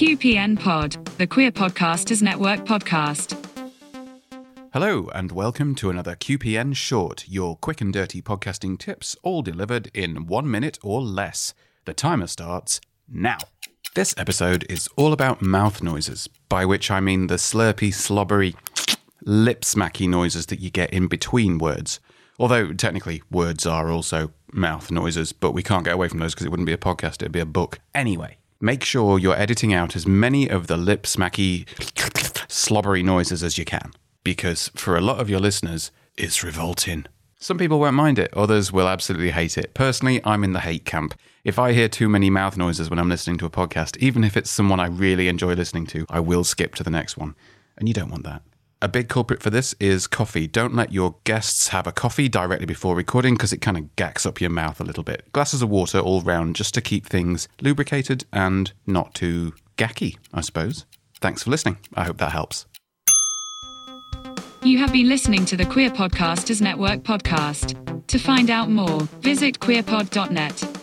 QPN Pod, the Queer Podcasters Network podcast. Hello, and welcome to another QPN Short, your quick and dirty podcasting tips, all delivered in one minute or less. The timer starts now. This episode is all about mouth noises, by which I mean the slurpy, slobbery, lip smacky noises that you get in between words. Although technically words are also mouth noises, but we can't get away from those because it wouldn't be a podcast, it'd be a book. Anyway, make sure you're editing out as many of the lip smacky, slobbery noises as you can, because for a lot of your listeners, it's revolting. Some people won't mind it, others will absolutely hate it. Personally, I'm in the hate camp. If I hear too many mouth noises when I'm listening to a podcast, even if it's someone I really enjoy listening to, I will skip to the next one. And you don't want that. A big culprit for this is coffee. Don't let your guests have a coffee directly before recording because it kind of gacks up your mouth a little bit. Glasses of water all round just to keep things lubricated and not too gacky, I suppose. Thanks for listening. I hope that helps. You have been listening to the Queer Podcasters Network podcast. To find out more, visit queerpod.net.